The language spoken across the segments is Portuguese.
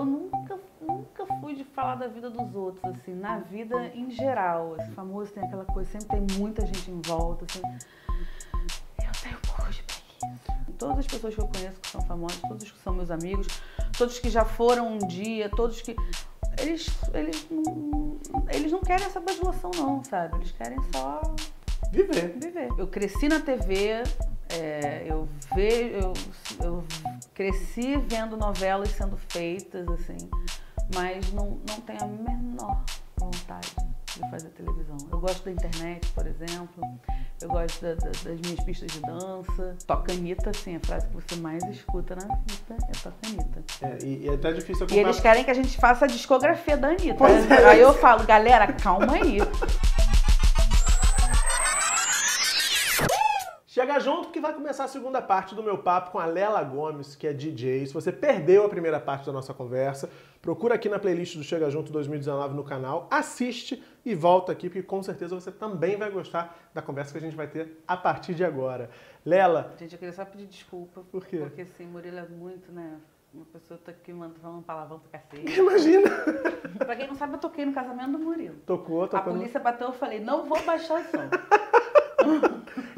Eu nunca, nunca fui de falar da vida dos outros, assim, na vida em geral. Esse famoso tem aquela coisa, sempre tem muita gente em volta, assim. Eu tenho um pouco de preguiça. Todas as pessoas que eu conheço que são famosas, todos que são meus amigos, todos que já foram um dia, todos que. Eles, eles, não, eles não querem essa bajulação, não, sabe? Eles querem só Viver. viver. Eu cresci na TV, é, eu, ve, eu, eu cresci vendo novelas sendo feitas, assim, mas não, não tenho a menor vontade de fazer televisão. Eu gosto da internet, por exemplo, eu gosto da- da- das minhas pistas de dança. Toca Anitta, assim, a frase que você mais escuta na vida é Toca Anitta. É, e, e é até difícil E acompanhar. eles querem que a gente faça a discografia da Anitta. É. Aí eu falo, galera, calma aí. Chega junto que vai começar a segunda parte do meu papo com a Lela Gomes, que é DJ. Se você perdeu a primeira parte da nossa conversa, procura aqui na playlist do Chega Junto 2019 no canal, assiste e volta aqui, porque com certeza você também vai gostar da conversa que a gente vai ter a partir de agora. Lela, Gente, eu queria só pedir desculpa. Por quê? Porque assim, Murilo é muito, né? Uma pessoa tá aqui manda- falando palavrão pra cacete. imagina. pra quem não sabe, eu toquei no casamento do Murilo. Tocou, A tocou. no- polícia bateu, eu falei, não vou baixar o som.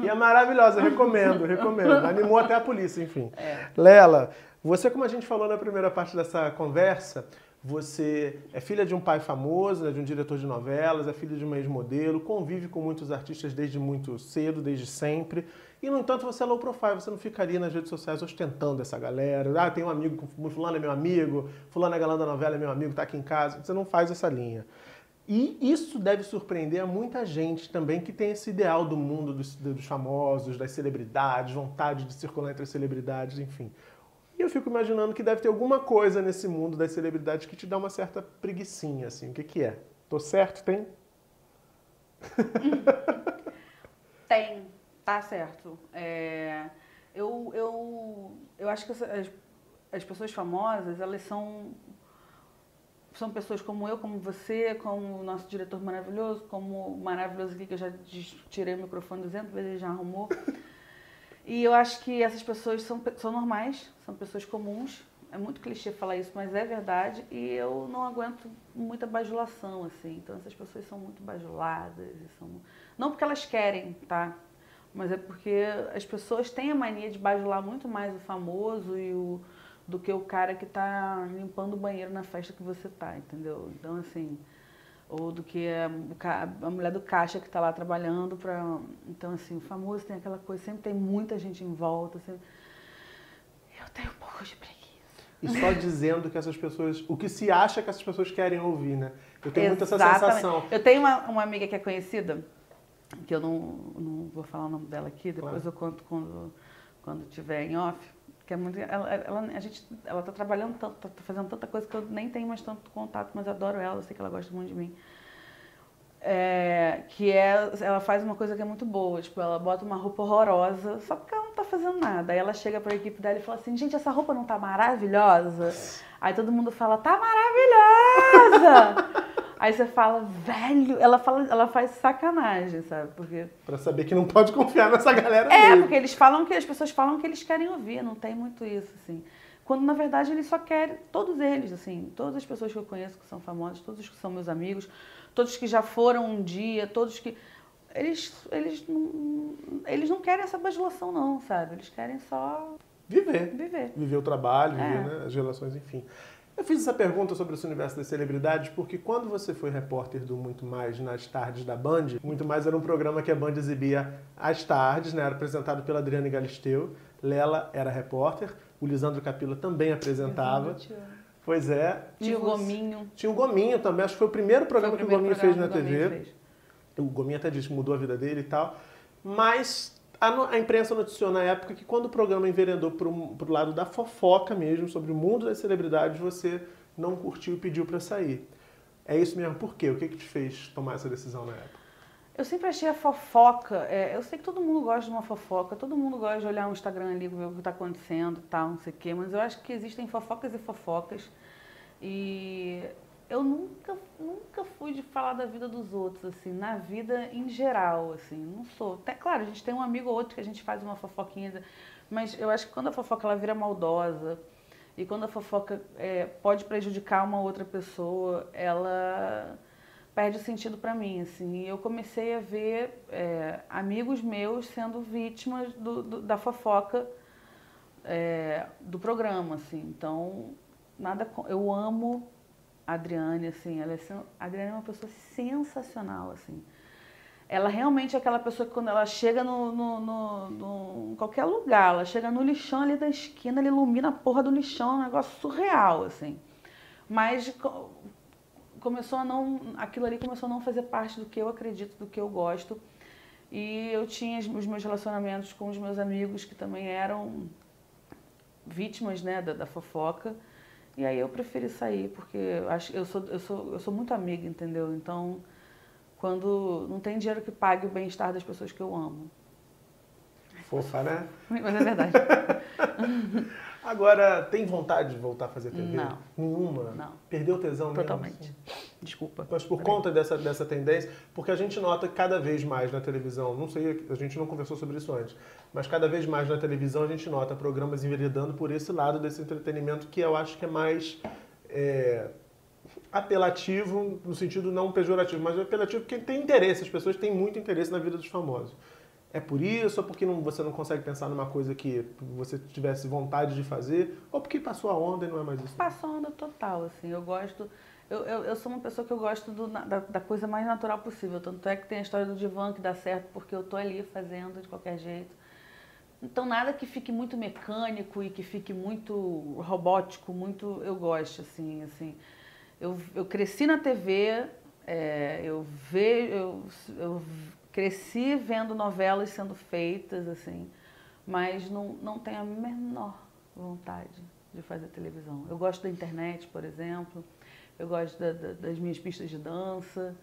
E é maravilhosa, recomendo, recomendo. Animou até a polícia, enfim. É. Lela, você, como a gente falou na primeira parte dessa conversa, você é filha de um pai famoso, né, de um diretor de novelas, é filha de uma ex-modelo, convive com muitos artistas desde muito cedo, desde sempre. E, no entanto, você é low profile, você não ficaria nas redes sociais ostentando essa galera. Ah, tem um amigo, fulano é meu amigo, fulano é galã da novela, é meu amigo, tá aqui em casa. Você não faz essa linha. E isso deve surpreender a muita gente também que tem esse ideal do mundo dos, dos famosos, das celebridades, vontade de circular entre as celebridades, enfim. E eu fico imaginando que deve ter alguma coisa nesse mundo das celebridades que te dá uma certa preguiçinha, assim. O que, que é? Tô certo? Tem? Tem, tá certo. É, eu, eu, eu acho que as, as pessoas famosas, elas são, são pessoas como eu, como você, como o nosso diretor maravilhoso, como o maravilhoso aqui que eu já tirei o microfone 200 vezes e já arrumou. E eu acho que essas pessoas são, são normais, são pessoas comuns. É muito clichê falar isso, mas é verdade. E eu não aguento muita bajulação, assim. Então essas pessoas são muito bajuladas. São... Não porque elas querem, tá? Mas é porque as pessoas têm a mania de bajular muito mais o famoso e o, do que o cara que tá limpando o banheiro na festa que você tá, entendeu? Então, assim, ou do que a, a mulher do caixa que tá lá trabalhando para Então, assim, o famoso tem aquela coisa, sempre tem muita gente em volta. Sempre... Eu tenho um pouco de preguiça. E só dizendo que essas pessoas. O que se acha que essas pessoas querem ouvir, né? Eu tenho muito essa sensação. Eu tenho uma, uma amiga que é conhecida, que eu não, não vou falar o nome dela aqui, depois Claro. eu conto quando, quando tiver em off. Que é muito, ela, ela, a gente, ela tá trabalhando tanto, tá fazendo tanta coisa que eu nem tenho mais tanto contato, mas eu adoro ela, eu sei que ela gosta muito de mim. É, que é, ela faz uma coisa que é muito boa, tipo, ela bota uma roupa horrorosa, só porque ela não tá fazendo nada. Aí ela chega pra equipe dela e fala assim, gente, essa roupa não tá maravilhosa? Aí todo mundo fala, tá maravilhosa! Aí você fala, velho, ela, fala, ela faz sacanagem, sabe? Porque. Pra saber que não pode confiar nessa galera É, mesmo. porque eles falam que as pessoas falam que eles querem ouvir, não tem muito isso, assim. Quando na verdade eles só querem, todos eles, assim, todas as pessoas que eu conheço que são famosas, todos que são meus amigos, todos que já foram um dia, todos que. Eles, eles, não, eles não querem essa bajulação, não, sabe? Eles querem só Viver. viver. viver o trabalho, É. viver né, as relações, enfim. Eu fiz essa pergunta sobre esse universo das celebridades porque quando você foi repórter do Muito Mais nas tardes da Band, Muito Mais era um programa que a Band exibia às tardes, né, era apresentado pela Adriane Galisteu, Lela era repórter, o Lisandro Capila também apresentava. Pois é. Tinha o Gominho. Tinha o Gominho também, acho que foi o primeiro programa o que o primeiro Gominho fez na TV. Gominho fez. O Gominho até disse que mudou a vida dele e tal. Mas a, a imprensa noticiou na época que quando o programa enveredou pro, pro lado da fofoca mesmo, sobre o mundo das celebridades, você não curtiu e pediu pra sair. É isso mesmo? Por quê? O que, que te fez tomar essa decisão na época? Eu sempre achei a fofoca. é, eu sei que todo mundo gosta de uma fofoca, todo mundo gosta de olhar um Instagram ali, ver o que está acontecendo tal, não sei o quê, mas eu acho que existem fofocas e fofocas. E eu nunca, nunca fui de falar da vida dos outros, assim, na vida em geral, assim, não sou. Até, claro, a gente tem um amigo ou outro que a gente faz uma fofoquinha, mas eu acho que quando a fofoca ela vira maldosa E quando a fofoca é, pode prejudicar uma outra pessoa, ela perde sentido para mim, assim. E eu comecei a ver é, amigos meus sendo vítimas do, do, da fofoca é, do programa, assim. Então, nada, eu amo Adriane, assim. Ela é, a Adriane é uma pessoa sensacional, assim. Ela realmente é aquela pessoa que quando ela chega no, no, no, no em qualquer lugar, ela chega no lixão ali da esquina, ela ilumina a porra do lixão, é um negócio surreal, assim. Mas começou a não, aquilo ali começou a não fazer parte do que eu acredito, do que eu gosto. E eu tinha os meus relacionamentos com os meus amigos que também eram vítimas, né, da, da fofoca. E aí eu preferi sair porque eu acho eu sou eu sou eu sou muito amiga, entendeu? Então, quando não tem dinheiro que pague o bem-estar das pessoas que eu amo. Fofa, né? Mas é verdade. Agora, tem vontade de voltar a fazer TV? Não. Nenhuma? Não. Perdeu o tesão Totalmente. mesmo? Desculpa. Mas por conta dessa, dessa tendência, porque a gente nota cada vez mais na televisão, não sei, a gente não conversou sobre isso antes, mas cada vez mais na televisão a gente nota programas enveredando por esse lado desse entretenimento que eu acho que é mais é, apelativo, no sentido não pejorativo, mas apelativo porque tem interesse, as pessoas têm muito interesse na vida dos famosos. É por isso, ou porque não, você não consegue pensar numa coisa que você tivesse vontade de fazer, ou porque passou a onda e não é mais isso? Passou a onda total, assim. Eu gosto. Eu, eu, eu sou uma pessoa que eu gosto do, da, da, coisa mais natural possível. Tanto é que tem a história do divã que dá certo porque eu tô ali fazendo de qualquer jeito. Então nada que fique muito mecânico e que fique muito robótico, muito eu gosto, assim, assim. Eu, eu cresci na TV, é, eu vejo, eu, eu cresci vendo novelas sendo feitas, assim, mas não, não tenho a menor vontade de fazer televisão. Eu gosto da internet, por exemplo, eu gosto da, da, das minhas pistas de dança.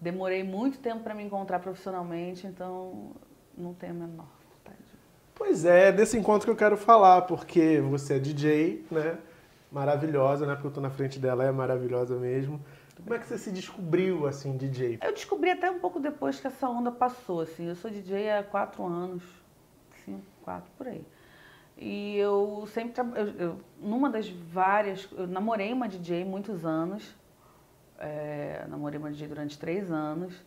Demorei muito tempo para me encontrar profissionalmente, então não tenho a menor vontade. Pois é, é desse encontro que eu quero falar, porque você é DJ, né? Maravilhosa, né? Porque eu tô na frente dela, é maravilhosa mesmo. Como é que você se descobriu, assim, DJ? Eu descobri até um pouco depois que essa onda passou, assim. Eu sou DJ há quatro anos, cinco, quatro, por aí. E eu sempre, eu, eu, numa das várias, eu namorei uma DJ muitos anos, é, namorei uma DJ durante três anos,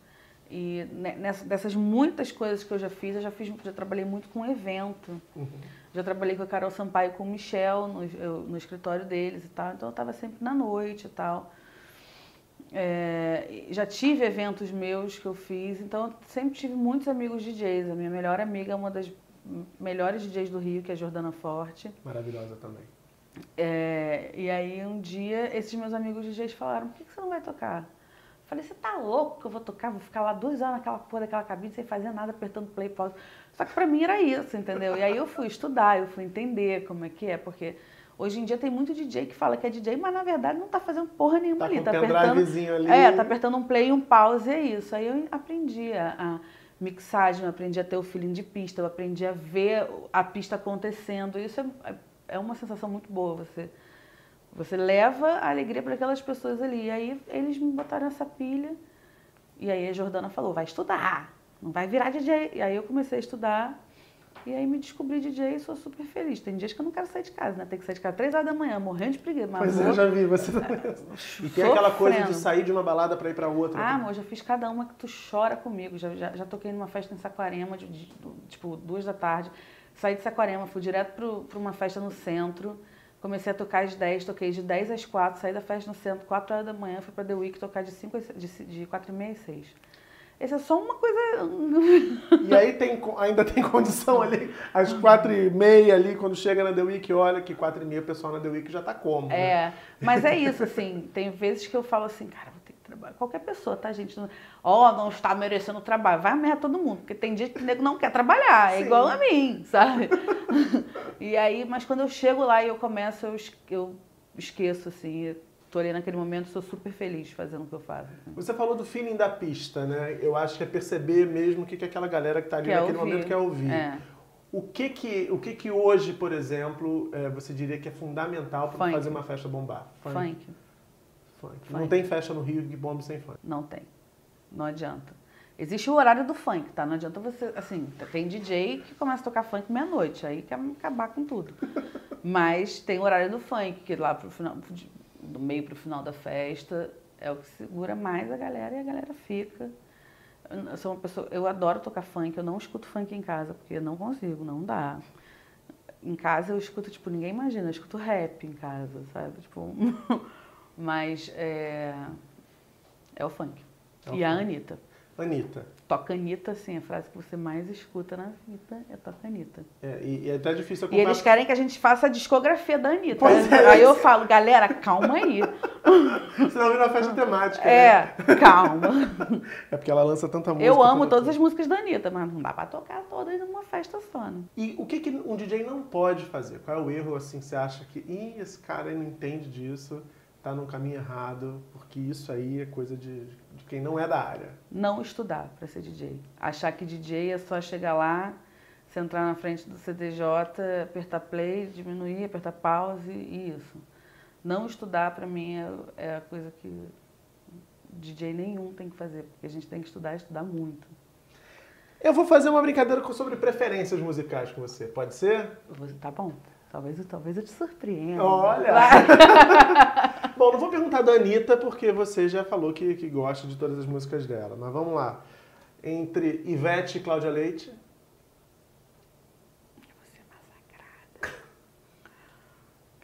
e nessa, dessas muitas coisas que eu já fiz, eu já, fiz, já trabalhei muito com evento. Uhum. Já trabalhei com a Carol Sampaio e com o Michel no, eu, no escritório deles e tal, então eu estava sempre na noite e tal. É, já tive eventos meus que eu fiz, então sempre tive muitos amigos DJs. A minha melhor amiga é uma das melhores DJs do Rio, que é a Jordana Forte. Maravilhosa também. É, e aí um dia esses meus amigos DJs falaram, por que, que você não vai tocar? Eu falei, você tá louco que eu vou tocar? Vou ficar lá duas horas naquela porra daquela cabine sem fazer nada, apertando play, pause. Só que pra mim era isso, entendeu? E aí eu fui estudar, eu fui entender como é que é, porque Hoje em dia tem muito DJ que fala que é DJ, mas na verdade não tá fazendo porra nenhuma tá ali. Tá apertando. Ali. É, tá apertando um play e um pause, é isso. Aí eu aprendi a mixagem, eu aprendi a ter o feeling de pista, eu aprendi a ver a pista acontecendo. Isso é, é uma sensação muito boa. Você, você leva a alegria para aquelas pessoas ali. E aí eles me botaram essa pilha. E aí a Jordana falou: vai estudar, não vai virar DJ. E aí eu comecei a estudar. E aí me descobri DJ e sou super feliz. Tem dias que eu não quero sair de casa, né? Tem que sair de casa três horas da manhã, morrendo de preguiça. Pois é, eu já vi, você também. E tem aquela coisa de sair de uma balada para ir para outra. Ah, amor, já fiz cada uma que tu chora comigo. Já, já, já toquei numa festa em Saquarema, de, de, tipo, duas da tarde. Saí de Saquarema, fui direto para uma festa no centro. Comecei a tocar às 10, toquei de 10 às 4, saí da festa no centro, 4 horas da manhã, fui para The Week tocar de, 5, de, de 4 e meia às 6. Essa é só uma coisa. E aí tem, ainda tem condição ali, às quatro e meia ali, quando chega na The Week, olha que quatro e meia o pessoal na The Week já tá como. Né? É, mas é isso, assim, tem vezes que eu falo assim, cara, vou ter que trabalhar. Qualquer pessoa, tá, gente? Ó, oh, não está merecendo trabalho. Vai merda todo mundo, porque tem dia que o nego não quer trabalhar, é Sim. igual a mim, sabe? e aí, mas quando eu chego lá e eu começo, eu, eu esqueço, assim, estou ali naquele momento, sou super feliz fazendo o que eu faço. Você falou do feeling da pista, né? Eu acho que é perceber mesmo o que, que aquela galera que está ali quer naquele ouvir. momento quer ouvir. É. O que que, o que que hoje, por exemplo, é, você diria que é fundamental para fazer uma festa bombar? Funk. Funk. funk. Não tem festa no Rio que bombe sem funk? Não tem. Não adianta. Existe o horário do funk, tá? Não adianta você, assim, tem DJ que começa a tocar funk meia-noite, aí quer acabar com tudo. Mas tem o horário do funk, que lá pro final, do meio pro final da festa, é o que segura mais a galera e a galera fica. Eu sou uma pessoa, eu adoro tocar funk, eu não escuto funk em casa, porque eu não consigo, não dá. Em casa eu escuto, tipo, ninguém imagina, eu escuto rap em casa, sabe? Tipo, mas é, é o funk. É o e funk. a Anitta. Anitta. Toca Anitta, assim, a frase que você mais escuta na vida é toca Anitta. É, e, e é até difícil acompanhar. E eles querem que a gente faça a discografia da Anitta. Pois é. Aí eu falo, galera, calma aí. Senão vira uma festa temática. É, né? calma. É porque ela lança tanta música. Eu amo todas as músicas da Anitta, mas não dá pra tocar todas numa festa só, né? E o que, que um DJ não pode fazer? Qual é o erro, assim, que você acha que, ih, esse cara não entende disso? está num caminho errado, porque isso aí é coisa de, de quem não é da área. Não estudar para ser DJ. Achar que DJ é só chegar lá, sentar na frente do CDJ, apertar play, diminuir, apertar pause e isso. Não estudar para mim é, é a coisa que DJ nenhum tem que fazer, porque a gente tem que estudar, estudar muito. Eu vou fazer uma brincadeira sobre preferências musicais com você, pode ser? Tá bom. Talvez, talvez eu te surpreenda. Olha! Bom, não vou perguntar da Anitta, porque você já falou que, que gosta de todas as músicas dela. Mas vamos lá. Entre Ivete e Cláudia Leite. Massacrada.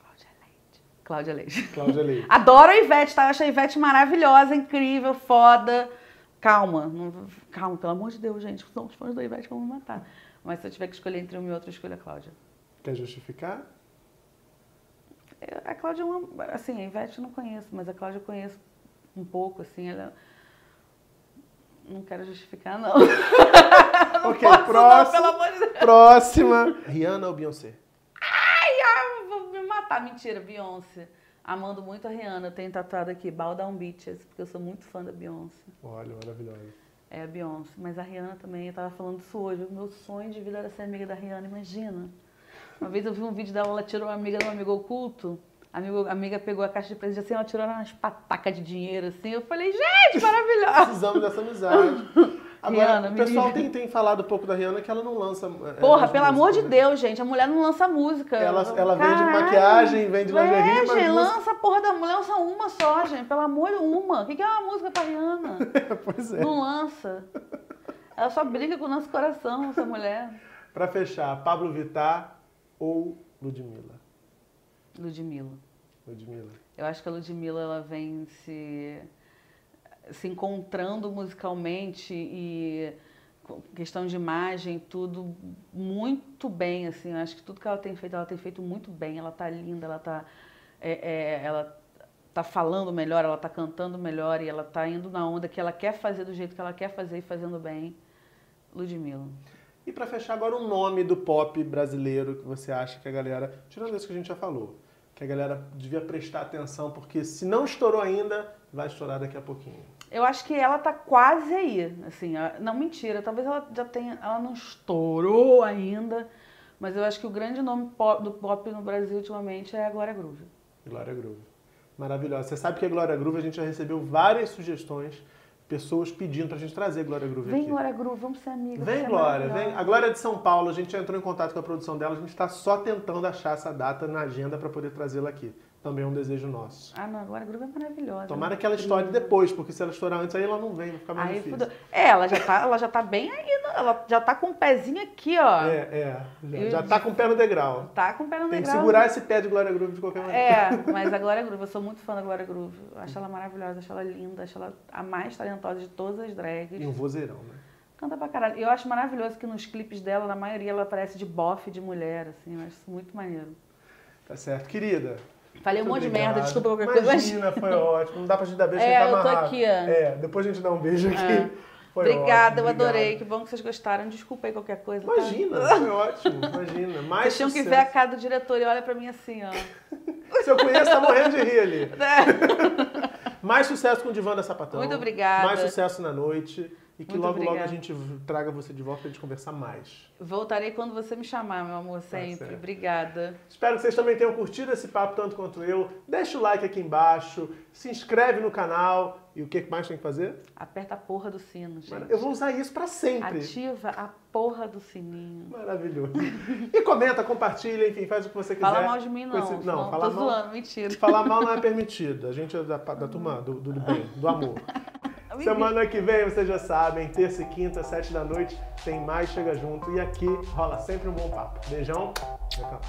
Cláudia Leite. Cláudia Leite. Cláudia Leite. Adoro a Ivete, tá? Eu acho a Ivete maravilhosa, incrível, foda. Calma, não, calma, pelo amor de Deus, gente. São os fãs da Ivete que vão me matar. Mas se eu tiver que escolher entre um e outro, eu escolho a Cláudia. Quer justificar? A Cláudia é uma. Assim, a Ivete eu não conheço, mas a Cláudia eu conheço um pouco, assim. Ela. Não quero justificar, não. não ok, posso, próxima. Não, pelo amor de Deus. Próxima. Rihanna ou Beyoncé? Ai, ai, vou me matar. Mentira, Beyoncé. Amando muito a Rihanna. Eu tenho tatuado aqui, Down Beaches, porque eu sou muito fã da Beyoncé. Olha, maravilhosa. É a Beyoncé. Mas a Rihanna também, eu tava falando isso hoje. O meu sonho de vida era ser amiga da Rihanna, imagina. Uma vez eu vi um vídeo dela, ela tirou uma amiga de um amigo oculto. A amiga, amiga pegou a caixa de presente assim, ela tirou umas patacas de dinheiro assim. Eu falei, gente, maravilhosa! Precisamos dessa amizade. Agora, Rihanna, o pessoal tem, tem falado um pouco da Rihanna que ela não lança. É, Porra, pelo amor de né? Deus, gente, a mulher não lança música. Ela, ela vende maquiagem, vende lingerie, é, gente, lança a porra da mulher, lança uma só, gente. Pelo amor de uma. O que é uma música pra Rihanna? pois é. Não lança. Ela só briga com o nosso coração, essa mulher. pra fechar, Pablo Vittar ou Ludmilla? Ludmilla. Ludmilla. Eu acho que a Ludmilla ela vem se, se encontrando musicalmente e questão de imagem, tudo muito bem, assim. Eu acho que tudo que ela tem feito, ela tem feito muito bem. Ela tá linda, ela tá, é, é, ela tá falando melhor, ela tá cantando melhor e ela tá indo na onda que ela quer fazer do jeito que ela quer fazer e fazendo bem. Ludmilla. E para fechar agora um nome do pop brasileiro que você acha que a galera, tirando isso que a gente já falou, que a galera devia prestar atenção, porque se não estourou ainda, vai estourar daqui a pouquinho. Eu acho que ela tá quase aí, assim, não mentira, talvez ela já tenha, ela não estourou ainda, mas eu acho que o grande nome pop, do pop no Brasil ultimamente é a Glória Groove. Glória Groove. Maravilhosa. Você sabe que a Glória Groove a gente já recebeu várias sugestões pessoas pedindo pra gente trazer Glória Groove vem, aqui. Vem, Glória Groove, vamos ser amigos. Vem, Glória, vem. A Glória é de São Paulo, a gente já entrou em contato com a produção dela, a gente está só tentando achar essa data na agenda para poder trazê-la aqui. Também é um desejo nosso. Ah, não, a Glória Groove é maravilhosa. Tomara que ela estoure depois, porque se ela estourar antes, aí ela não vem, vai ficar mais aí, difícil. É, ela já, tá, ela já tá bem aí, ela já tá com o pezinho aqui, ó. É, é. Já, já tá com o pé no degrau. Tá com o pé no Tem degrau. Tem que segurar esse pé de Glória Groove de qualquer maneira. É, mas a Glória Groove, eu sou muito fã da Glória Groove. Eu acho ela maravilhosa, acho ela linda, acho ela a mais talentosa de todas as drags. E um vozeirão, né? Canta pra caralho. Eu acho maravilhoso que nos clipes dela, na maioria, ela aparece de bofe de mulher, assim. Eu acho isso muito maneiro. Tá certo. Querida, Falei um monte de merda, desculpa qualquer coisa. Imagina, foi ótimo. Não dá pra gente dar beijo é, sem eu tô aqui, ó. É, depois a gente dá um beijo aqui. É. Foi Obrigada, ótimo, eu adorei. Obrigado. Que bom que vocês gostaram. Desculpa aí qualquer coisa. Tá? Imagina, tá? foi ótimo. Imagina. Mais vocês tinham que ver a cara do diretor e olha pra mim assim, ó. Se eu conheço, tá morrendo de rir ali. É. Mais sucesso com o Divã da Sapatão. Muito obrigada. Mais sucesso na noite. E que Muito logo, logo a obrigada. gente traga você de volta pra gente conversar mais. Voltarei quando você me chamar, meu amor, sempre. certo. Obrigada. Espero que vocês também tenham curtido esse papo tanto quanto eu. Deixa o like aqui embaixo, se inscreve no canal. E o que mais tem que fazer? Aperta a porra do sino, gente. Eu vou usar isso pra sempre. Ativa a porra do sininho. Maravilhoso. E comenta, compartilha, enfim, faz o que você quiser. Fala mal de mim, não. esse- Não, tô falar mal, zoando, mentira. falar mal não é permitido. A gente é da, da turma do, do bem, do amor. Semana que vem, vocês já sabem, terça e quinta, sete da noite, tem mais Chega Junto. E aqui rola sempre um bom papo. Beijão. Tchau.